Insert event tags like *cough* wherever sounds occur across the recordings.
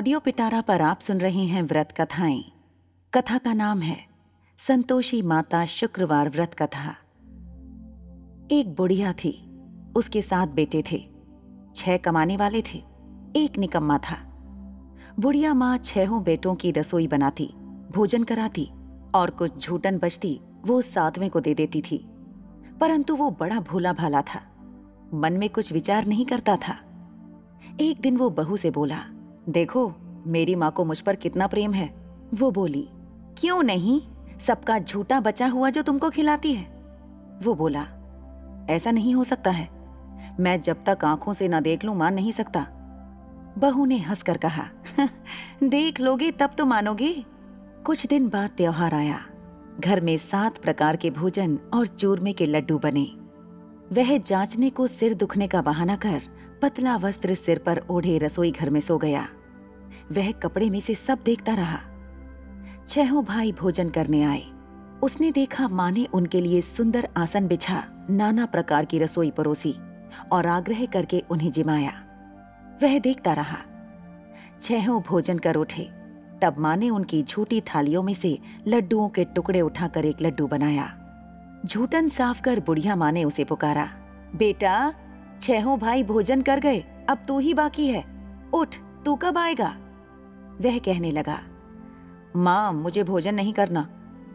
Audio पिटारा पर आप सुन रहे हैं व्रत कथाएँ। कथा का नाम है संतोषी माता शुक्रवार व्रत कथा। एक बुढ़िया थी, उसके सात बेटे थे, छह कमाने वाले थे, एक निकम्मा था। बुढ़िया माँ छहों बेटों की रसोई बनाती, भोजन कराती और कुछ झूठन बचती, वो सातवें को दे देती थी। परंतु वो बड़ा भोला भाला था, मन में कुछ विचार नहीं करता था। एक दिन वो बहू से बोला देखो, मेरी माँ को मुझ पर कितना प्रेम है। वो बोली, क्यों नहीं? सबका झूठा बचा हुआ जो तुमको खिलाती है। वो बोला, ऐसा नहीं हो सकता है। मैं जब तक आँखों से ना देख लूँ, मान नहीं सकता। बहू ने हंसकर कहा, *laughs* देख लोगे, तब तो मानोगे। कुछ दिन बाद त्योहार आया। घर में सात प्रकार के भोजन और चूरमे के लड्डू बने। वह जांचने को सिर दुखने का बहाना कर, पतला वस्त्र सिर पर ओढ़े रसोई घर में सो गया। वह कपड़े में से सब देखता रहा। छहों भाई भोजन करने आए। उसने देखा माँ ने उनके लिए सुंदर आसन बिछा, नाना प्रकार की रसोई परोसी और आग्रह करके उन्हें जिमाया। वह देखता रहा। छहों भोजन कर उठे। तब माँ ने उनकी झूठी थालियों में से लड्डुओं के टुकड़े उठाकर एक लड्डू बनाया। झूठन साफ़ कर बुढ़िया माँ ने उसे पुकारा। बेटा, छहों भाई भोजन कर गए, अब तू ही बाकी है। उठ, तू कब आएगा? वह कहने लगा, माँ, मुझे भोजन नहीं करना।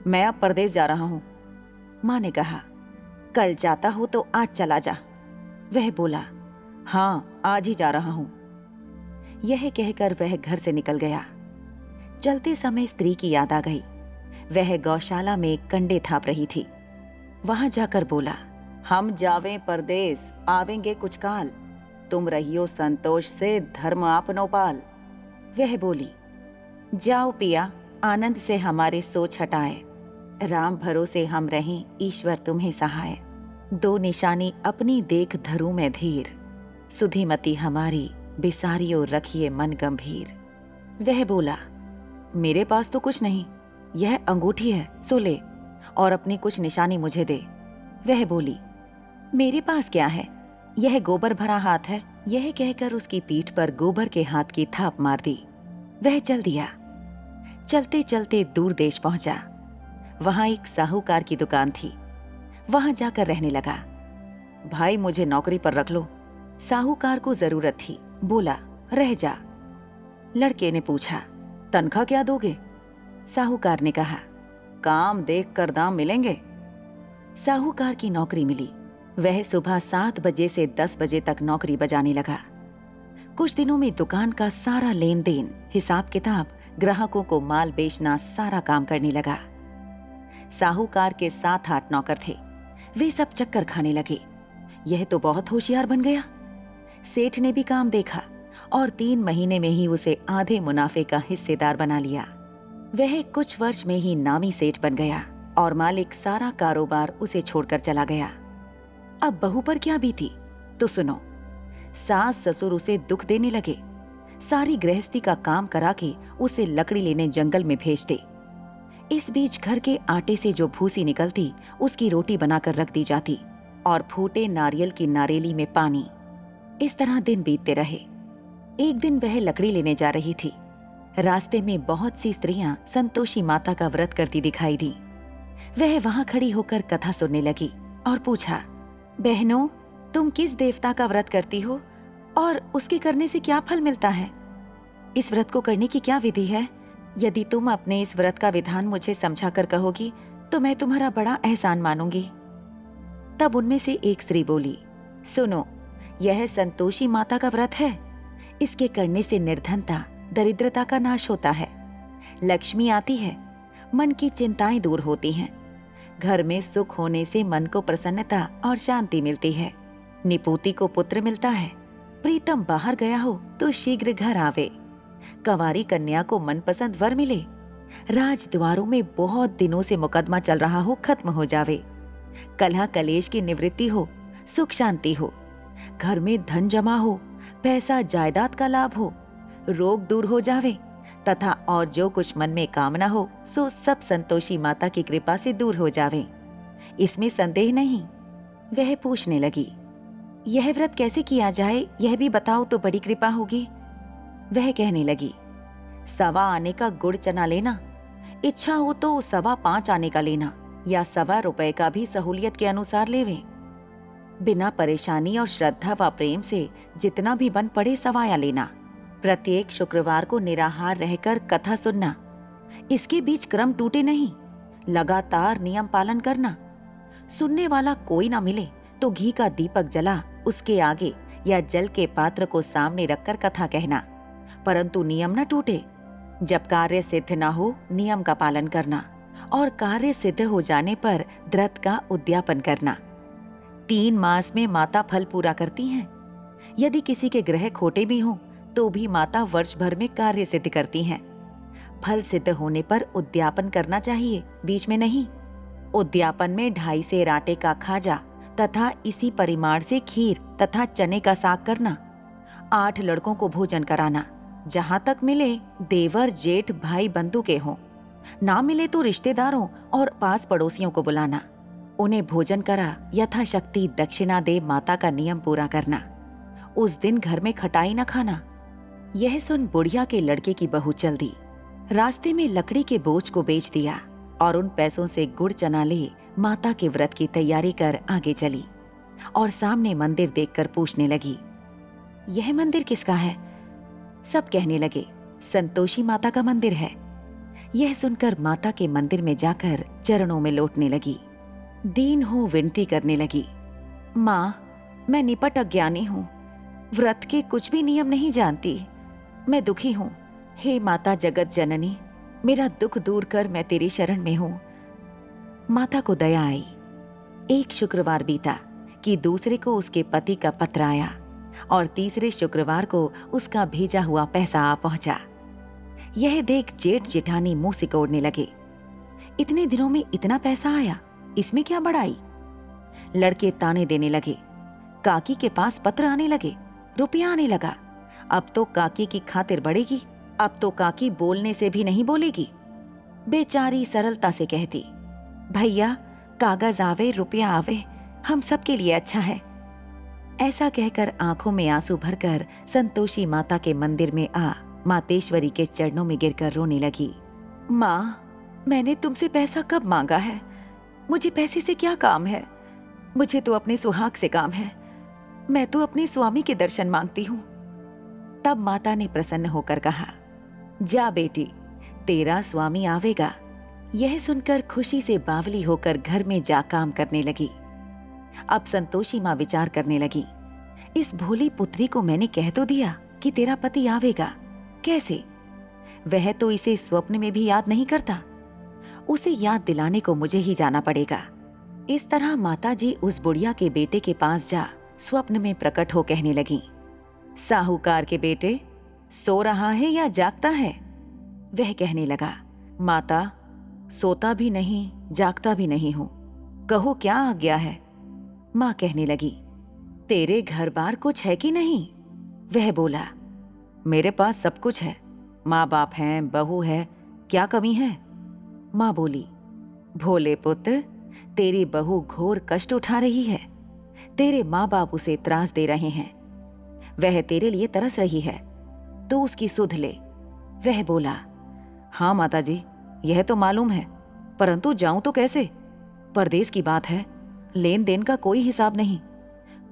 मैं अब परदेश जा रहा हूँ। माँ ने कहा, कल जाता हो तो आज चला जा। वह बोला हाँ आज ही जा रहा हूँ। यह कहकर वह घर से निकल गया। चलते समय स्त्री की याद आ गई। वह गौशाला में कंडे थाप रही थी। वहाँ जाकर बोला, हम जावे परदेश आवेंगे कुछ काल। तुम रहियो संतोष से धर्म आपनो पाल वह बोली, जाओ पिया, आनंद से हमारे सोच हटाए। राम भरोसे हम रहें, ईश्वर तुम्हें सहाय। दो निशानी अपनी देख धरू में धीर। सुधीमती हमारी बिसारियो रखिए मन गंभीर। वह बोला, मेरे पास तो कुछ नहीं, यह अंगूठी है, सो ले, और अपनी कुछ निशानी मुझे दे। वह बोली, मेरे पास क्या है? यह गोबर भरा हाथ है यह कहकर उसकी पीठ पर गोबर के हाथ की थाप मार दी। वह चल दिया। चलते चलते दूर देश पहुँचा। वहाँ एक साहूकार की दुकान थी। वहाँ जाकर रहने लगा। भाई, मुझे नौकरी पर रख लो। साहूकार को ज़रूरत थी। बोला, रह जा। लड़के ने पूछा, तनख्वाह क्या दोगे? साहूकार ने कहा, काम देख कर दाम मिलेंगे? साहूकार की नौकरी मिली। वह सुबह सात बजे से दस बजे तक नौकरी बजाने लगा। कुछ दिनों में दुकान का सारा लेन देन हिसाब किताब, ग्राहकों को माल बेचना सारा काम करने लगा। साहूकार के सात आठ नौकर थे। वे सब चक्कर खाने लगे। यह तो बहुत होशियार बन गया। सेठ ने भी काम देखा और तीन महीने में ही उसे आधे मुनाफे का हिस्सेदार बना लिया। वह कुछ वर्ष में ही नामी सेठ बन गया और मालिक सारा कारोबार उसे छोड़कर चला गया। अब बहू पर क्या बीती? तो सुनो। सास ससुर उसे दुख देने लगे। सारी गृहस्थी का काम करा के उसे लकड़ी लेने जंगल में भेजते। इस बीच घर के आटे से जो भूसी निकलती, उसकी रोटी बनाकर रख दी जाती और फूटे नारियल की नारेली में पानी। इस तरह दिन बीतते रहे। एक दिन वह लकड़ी लेने जा रही थी। रास्ते में बहुत सी स्त्रियाँ संतोषी माता का व्रत करती दिखाई दी। वह वहाँ खड़ी होकर कथा सुनने लगी और पूछा बहनों, तुम किस देवता का व्रत करती हो और उसके करने से क्या फल मिलता है? इस व्रत को करने की क्या विधि है? यदि तुम अपने इस व्रत का विधान मुझे समझा कर कहोगी तो मैं तुम्हारा बड़ा एहसान मानूँगी। तब उनमें से एक स्त्री बोली, सुनो, यह संतोषी माता का व्रत है। इसके करने से निर्धनता, दरिद्रता का नाश होता है। लक्ष्मी आती है, मन की चिंताएँ दूर होती हैं। घर में सुख होने से मन को प्रसन्नता और शांति मिलती है। निपुति को पुत्र मिलता है। प्रीतम बाहर गया हो तो शीघ्र घर आवे। कवारी कन्या को मनपसंद वर मिले। राज द्वारों में बहुत दिनों से मुकदमा चल रहा हो खत्म हो जावे। कलह कलेश की निवृत्ति हो, सुख शांति हो। घर में धन जमा हो, पैसा, जायदाद का लाभ हो। रोग दूर हो जावे। तथा और जो कुछ मन में कामना हो, सो सब संतोषी माता की कृपा से दूर हो जावे। इसमें संदेह नहीं। वह पूछने लगी, यह व्रत कैसे किया जाए? यह भी बताओ तो बड़ी कृपा होगी। वह कहने लगी, सवा आने का गुड़ चना लेना। इच्छा हो तो सवा पाँच आने का लेना, या सवा रुपए का भी सहूलियत के अनुसार लेवे। बिना परेशानी और श्रद्धा व प्रेम से जितना भी बन पड़े सवाया लेना। प्रत्येक शुक्रवार को निराहार रहकर कथा सुनना। इसके बीच क्रम टूटे नहीं। लगातार नियम पालन करना। सुनने वाला कोई ना मिले तो घी का दीपक जला, उसके आगे या जल के पात्र को सामने रखकर कथा कहना। परंतु नियम न टूटे। जब कार्य सिद्ध न हो, नियम का पालन करना और कार्य सिद्ध हो जाने पर द्रत का उद्यापन करना। तीन मास में माता फल पूरा करती हैं। यदि किसी के ग्रह खोटे भी हों तो भी माता वर्ष भर में कार्य सिद्ध करती हैं। फल सिद्ध होने पर उद्यापन करना चाहिए, बीच में नहीं। उद्यापन में ढाई से राटे का खाजा तथा इसी परिमाण से खीर तथा चने का साग करना। आठ लड़कों को भोजन कराना। जहाँ तक मिले, देवर, जेठ, भाई बंधु के हों। ना मिले तो रिश्तेदारों और पास पड़ोसियों को बुलाना। उन्हें भोजन करा, यथाशक्ति दक्षिणा दे माता का नियम पूरा करना। उस दिन घर में खटाई न खाना। यह सुन बुढ़िया के लड़के की बहू चल दी रास्ते में लकड़ी के बोझ को बेच दिया और उन पैसों से गुड़ चना ले माता के व्रत की तैयारी कर आगे चली और सामने मंदिर देखकर पूछने लगी, यह मंदिर किसका है? सब कहने लगे, संतोषी माता का मंदिर है। यह सुनकर माता के मंदिर में जाकर चरणों में लौटने लगी। दीन हो विनती करने लगी, माँ, मैं निपट अज्ञानी हूँ। व्रत के कुछ भी नियम नहीं जानती। मैं दुखी हूँ। हे माता जगत जननी, मेरा दुख दूर कर मैं तेरी शरण में हूँ। माता को दया आई। एक शुक्रवार बीता कि दूसरे को उसके पति का पत्र आया और तीसरे शुक्रवार को उसका भेजा हुआ पैसा आ पहुँचा। यह देख जेठ जेठानी मुँह सिकोड़ने लगे। इतने दिनों में इतना पैसा आया, इसमें क्या बढ़ाई? लड़के ताने देने लगे। काकी के पास पत्र आने लगे, रुपया आने लगा। अब तो काकी की खातिर बढ़ेगी, अब तो काकी बोलने से भी नहीं बोलेगी। बेचारी सरलता से कहती, भैया, कागज़ आवे, रुपया आवे, हम सबके लिए अच्छा है। ऐसा कहकर आँखों में आँसू भरकर संतोषी माता के मंदिर में आ, मातेश्वरी के चरणों में गिरकर रोने लगी। माँ, मैंने तुमसे पैसा कब मांगा है? मुझे पैसे से क्या काम है? मुझे तो अपने सुहाग से काम है। मैं तो अपने स्वामी के दर्शन मांगती हूँ। तब माता ने प्रसन्न होकर कहा, जा बेटी, तेरा स्वामी आवेगा। यह सुनकर खुशी से बावली होकर घर में जा काम करने लगी। अब संतोषी माँ विचार करने लगी, इस भोली पुत्री को मैंने कह तो दिया कि तेरा पति आवेगा। कैसे? वह तो इसे स्वप्न में भी याद नहीं करता। उसे याद दिलाने को मुझे ही जाना पड़ेगा। इस तरह माताजी उस बुढ़िया के बेटे के पास जा स्वप्न में प्रकट हो कहने लगी। साहूकार के बेटे, सो रहा है या जागता है? वह कहने लगा, माता, सोता भी नहीं, जागता भी नहीं हूँ। कहो क्या आ गया है? माँ कहने लगी, तेरे घर बार कुछ है कि नहीं? वह बोला, मेरे पास सब कुछ है। माँ बाप हैं, बहू है, क्या कमी है? माँ बोली, भोले पुत्र, तेरी बहू घोर कष्ट उठा रही है। तेरे माँ बाप उसे त्रास दे रहे हैं। वह तेरे लिए तरस रही है। तो उसकी सुध ले। वह बोला हाँ माता जी यह तो मालूम है, परंतु जाऊँ तो कैसे? परदेश की बात है लेन देन का कोई हिसाब नहीं,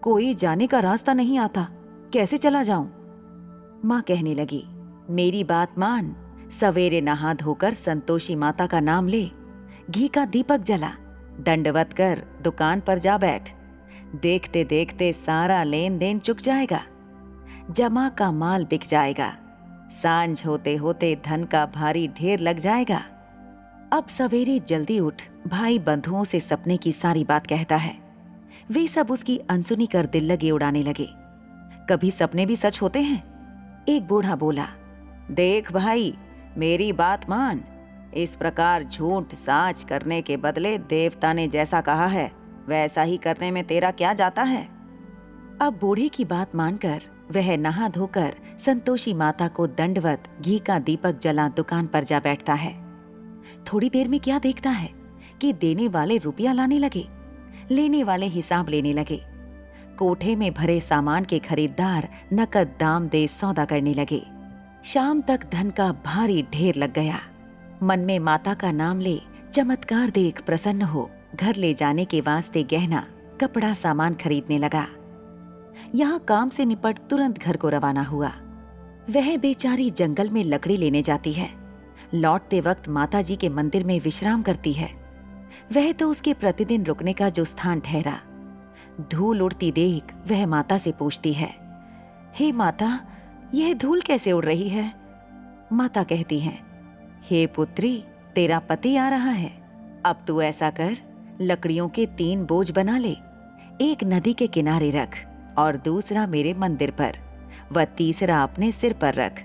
कोई जाने का रास्ता नहीं आता, कैसे चला जाऊँ? माँ कहने लगी, मेरी बात मान, सवेरे नहा धोकर संतोषी माता का नाम ले। घी का दीपक जला, दंडवत कर दुकान पर जा बैठ। देखते देखते सारा लेन देन चुक जाएगा। जमा का माल बिक जाएगा। साँझ होते होते धन का भारी ढेर लग जाएगा। अब सवेरे जल्दी उठ, भाई बंधुओं से सपने की सारी बात कहता है। वे सब उसकी अनसुनी कर दिल लगे उड़ाने लगे। कभी सपने भी सच होते हैं? एक बूढ़ा बोला, देख भाई, मेरी बात मान। इस प्रकार झूठ साच करने के बदले देवता ने जैसा कहा है, वैसा ही करने में तेरा क्या जाता है? अब बूढ़े की बात मानकर वह नहा धोकर संतोषी माता को दंडवत घी का दीपक जला दुकान पर जा बैठता है। थोड़ी देर में क्या देखता है कि देने वाले रुपया लाने लगे, लेने वाले हिसाब लेने लगे। कोठे में भरे सामान के खरीदार नकद दाम दे सौदा करने लगे। शाम तक धन का भारी ढेर लग गया। मन में माता का नाम ले चमत्कार देख प्रसन्न हो घर ले जाने के वास्ते गहना, कपड़ा सामान खरीदने लगा। यहाँ काम से निपट तुरंत घर को रवाना हुआ। वह बेचारी जंगल में लकड़ी लेने जाती है। लौटते वक्त माता जी के मंदिर में विश्राम करती है। वह तो उसके प्रतिदिन रुकने का जो स्थान ठहरा। धूल उड़ती देख वह माता से पूछती है, हे hey माता, यह धूल कैसे उड़ रही है? माता कहती है, हे hey पुत्री, तेरा पति आ रहा है। अब तू ऐसा कर, लकड़ियों के तीन बोझ बना ले। एक नदी के किनारे रख। और दूसरा मेरे मंदिर पर। व तीसरा अपने सिर पर रख।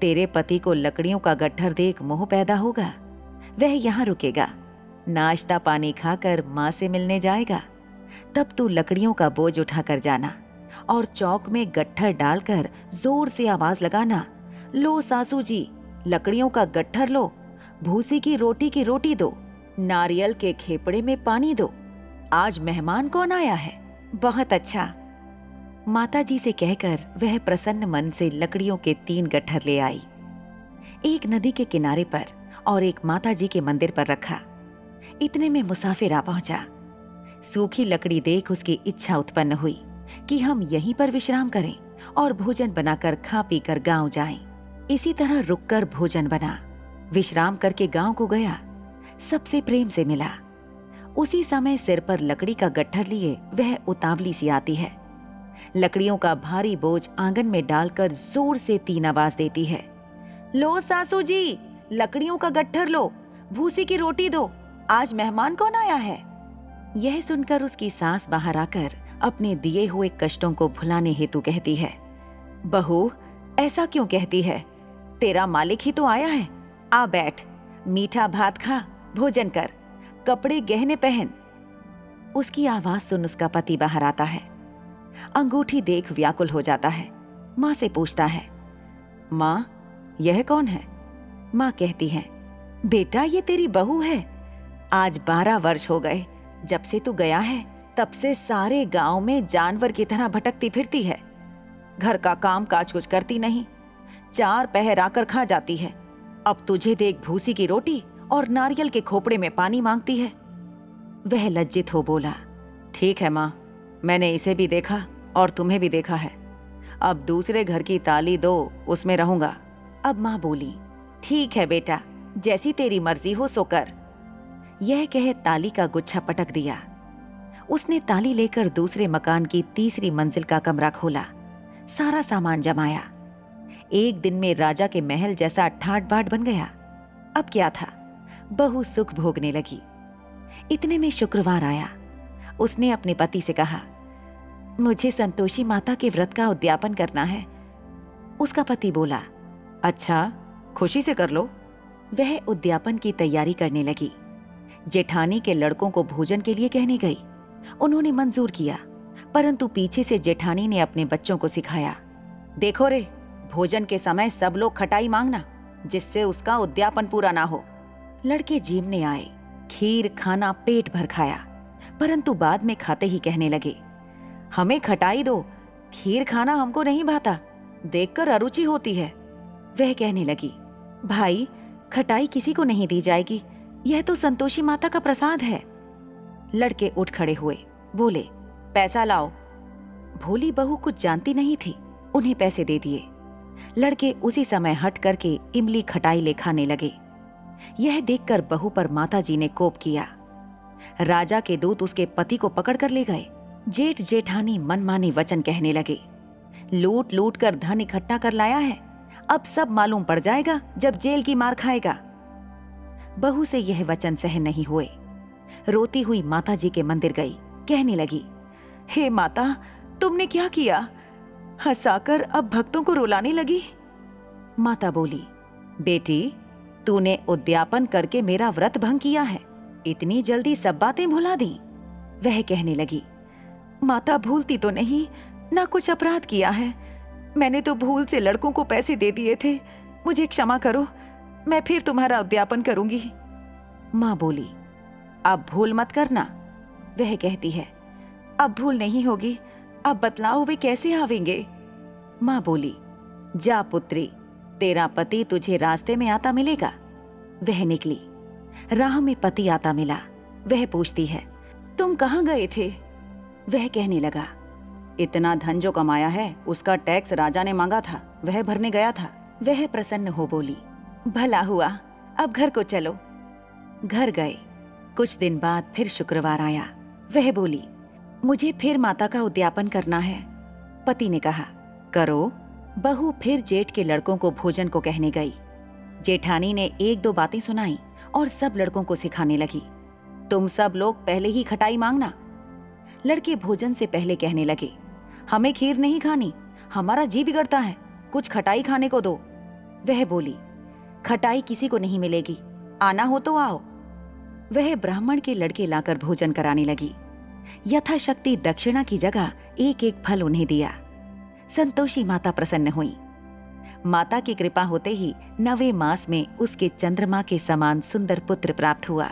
तेरे पति को लकड़ियों का गट्ठर देख मोह पैदा होगा। वह यहाँ रुकेगा। नाश्ता पानी खाकर माँ से मिलने जाएगा। तब तू लकड़ियों का बोझ उठाकर जाना और चौक में गट्ठर डालकर ज़ोर से आवाज़ लगाना। लो सासू जी, लकड़ियों का गट्ठर लो। भूसी की रोटी की रोटी दो। नारियल के खेपड़े में पानी दो। आज मेहमान कौन आया है? बहुत अच्छा। माता जी से कहकर वह प्रसन्न मन से लकड़ियों के तीन गट्ठर ले आई। एक नदी के किनारे पर और एक माता जी के मंदिर पर रखा। इतने में मुसाफिर आ पहुँचा। सूखी लकड़ी देख उसकी इच्छा उत्पन्न हुई कि हम यहीं पर विश्राम करें और भोजन बनाकर खा पी कर गाँव जाए। इसी तरह रुककर भोजन बना। विश्राम करके गाँव को गया। सबसे प्रेम से मिला। उसी समय सिर पर लकड़ी का गट्ठर लिए वह उतावली सी आती है। लकड़ियों का भारी बोझ आँगन में डालकर ज़ोर से तीन आवाज़ देती है। लो सासू जी, लकड़ियों का गट्ठर लो, भूसी की रोटी दो, आज मेहमान कौन आया है? यह सुनकर उसकी सास बाहर आकर अपने दिए हुए कष्टों को भुलाने हेतु कहती है। बहू, ऐसा क्यों कहती है? तेरा मालिक ही तो आया है। आ बैठ, मीठा भात खा, भोजन कर, कपड़े गहने पहन। उसकी आवाज़ सुन उसका पति बाहर आता है। अंगूठी देख व्याकुल हो जाता है। माँ से पूछता है, माँ, यह कौन है? माँ कहती है, बेटा, ये तेरी बहू है। आज बारह वर्ष हो गए। जब से तू गया है, तब से सारे गाँव में जानवर की तरह भटकती फिरती है। घर का काम काज कुछ करती नहीं। चार पहर आकर खा जाती है। अब तुझे देख भूसी की रोटी और नारियल के खोपड़े में पानी मांगती है। वह लज्जित हो बोला, ठीक है माँ, मैंने इसे भी देखा। और तुम्हें भी देखा है। अब दूसरे घर की ताली दो, उसमें रहूँगा। अब माँ बोली, ठीक है बेटा, जैसी तेरी मर्ज़ी हो सो कर। यह कह ताली का गुच्छा पटक दिया। उसने ताली लेकर दूसरे मकान की तीसरी मंजिल का कमरा खोला। सारा सामान जमाया। एक दिन में राजा के महल जैसा ठाट बाट बन गया। अब क्या था? बहु सुख भोगने लगी। इतने में शुक्रवार आया। उसने अपने पति से कहा मुझे संतोषी माता के व्रत का उद्यापन करना है। उसका पति बोला अच्छा खुशी से कर लो। वह उद्यापन की तैयारी करने लगी। जेठानी के लड़कों को भोजन के लिए कहने गई। उन्होंने मंजूर किया, परंतु पीछे से जेठानी ने अपने बच्चों को सिखाया, देखो रे, भोजन के समय सब लोग खटाई मांगना, जिससे उसका उद्यापन पूरा ना हो। लड़के जीमने आए, खीर, खाना, पेट भर खाया, परंतु बाद में खाते ही कहने लगे हमें खटाई दो। खीर खाना हमको नहीं भाता। देखकर अरुचि होती है। वह कहने लगी, भाई, खटाई किसी को नहीं दी जाएगी। यह तो संतोषी माता का प्रसाद है। लड़के उठ खड़े हुए, बोले, पैसा लाओ। भोली बहू कुछ जानती नहीं थी, उन्हें पैसे दे दिए। लड़के उसी समय हट करके इमली खटाई ले खाने लगे। यह देखकर बहू पर माता जी ने कोप किया। राजा के दूत उसके पति को पकड़ कर ले गए। जेठ जेठानी मनमानी वचन कहने लगे, लूट लूट कर धन इकट्ठा कर लाया है, अब सब मालूम पड़ जाएगा जब जेल की मार खाएगा। बहू से यह वचन सहन नहीं हुए। रोती हुई माता जी के मंदिर गई, कहने लगी, हे माता, तुमने क्या किया? हंसाकर अब भक्तों को रुलाने लगी? माता बोली, बेटी, तूने उद्यापन करके मेरा व्रत भंग किया है, इतनी जल्दी सब बातें भुला दी। वह कहने लगी माता भूलती तो नहीं, ना कुछ अपराध किया है। मैंने तो भूल से लड़कों को पैसे दे दिए थे। मुझे क्षमा करो, मैं फिर तुम्हारा उद्यापन करूँगी। माँ बोली, अब भूल मत करना। वह कहती है, अब भूल नहीं होगी, अब बतलाओ वे कैसे आवेंगे? माँ बोली, जा पुत्री, तेरा पति तुझे रास्ते में आता मिलेगा। वह निकली, राह में पति आता मिला। वह पूछती है, तुम कहाँ गए थे? वह कहने लगा, इतना धन जो कमाया है, उसका टैक्स राजा ने मांगा था, वह भरने गया था। वह प्रसन्न हो बोली, भला हुआ, अब घर को चलो। घर गए। कुछ दिन बाद फिर शुक्रवार आया। वह बोली, मुझे फिर माता का उद्यापन करना है। पति ने कहा, करो। बहू फिर जेठ के लड़कों को भोजन को कहने गई। जेठानी ने एक दो बातें सुनाई और सब लड़कों को सिखाने लगी, तुम सब लोग पहले ही खटाई मांगना लड़के भोजन से पहले कहने लगे, हमें खीर नहीं खानी, हमारा जी बिगड़ता है, कुछ खटाई खाने को दो। वह बोली, खटाई किसी को नहीं मिलेगी, आना हो तो आओ। वह ब्राह्मण के लड़के लाकर भोजन कराने लगी। यथाशक्ति दक्षिणा की जगह एक एक फल उन्हें दिया। संतोषी माता प्रसन्न हुई। माता की कृपा होते ही नवे मास में उसके चंद्रमा के समान सुंदर पुत्र प्राप्त हुआ।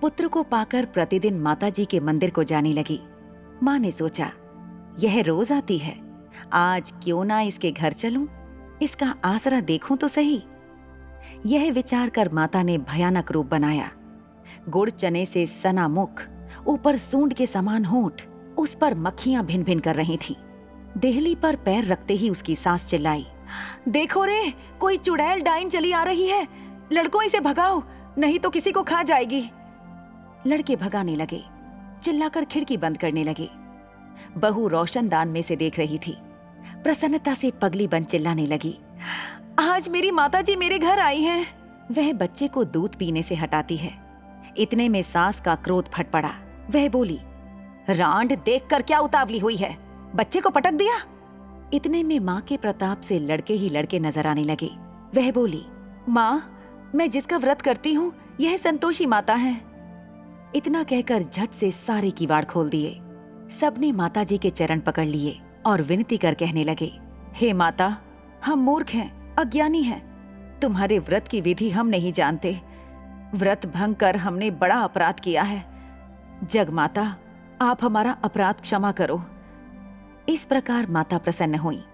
पुत्र को पाकर प्रतिदिन माता जी के मंदिर को जाने लगी। माँ ने सोचा, यह रोज आती है। आज क्यों ना इसके घर चलूँ? इसका आसरा देखूँ तो सही। यह विचार कर माता ने भयानक रूप बनाया। गुड़ चने से सना मुख, ऊपर सूंड के समान होठ, उस पर मक्खियाँ भिन भिन कर रही थी। देहली पर पैर रखते ही उसकी सांस चिल्लाई, देखो रे, कोई चुड़ैल डाइन चली आ रही है। लड़कों इसे भगाओ, नहीं तो किसी को खा जाएगी। लड़के भगाने लगे। चिल्लाकर खिड़की बंद करने लगे। बहू रोशनदान में से देख रही थी। प्रसन्नता से पगली बन चिल्लाने लगी। आज मेरी माताजी मेरे घर आई हैं। वह बच्चे को दूध पीने से हटाती है। इतने में सास का क्रोध फट पड़ा। वह बोली, रांड देखकर क्या उतावली हुई है? बच्चे को पटक दिया? इतने में माँ के प्रताप से लड़के ही लड़के नज़र आने लगे। वह बोली, माँ, मैं जिसका व्रत करती हूँ, यह संतोषी माता है। इतना कहकर झट से सारे किवाड़ खोल दिए। सबने माता जी के चरण पकड़ लिए और विनती कर कहने लगे, हे माता, हम मूर्ख हैं, अज्ञानी हैं। तुम्हारे व्रत की विधि हम नहीं जानते। व्रत भंग कर हमने बड़ा अपराध किया है। जग माता, आप हमारा अपराध क्षमा करो। इस प्रकार माता प्रसन्न हुई।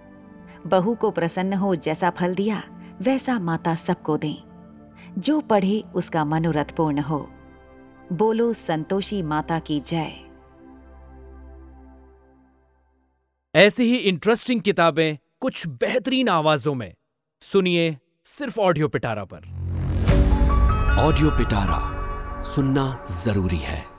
बहू को प्रसन्न हो जैसा फल दिया, वैसा माता सबको दें। जो पढ़े उसका मनोरथ पूर्ण हो। बोलो संतोषी माता की जय। ऐसी ही इंटरेस्टिंग किताबें कुछ बेहतरीन आवाजों में। सुनिए सिर्फ़ ऑडियो पिटारा पर। ऑडियो पिटारा सुनना ज़रूरी है।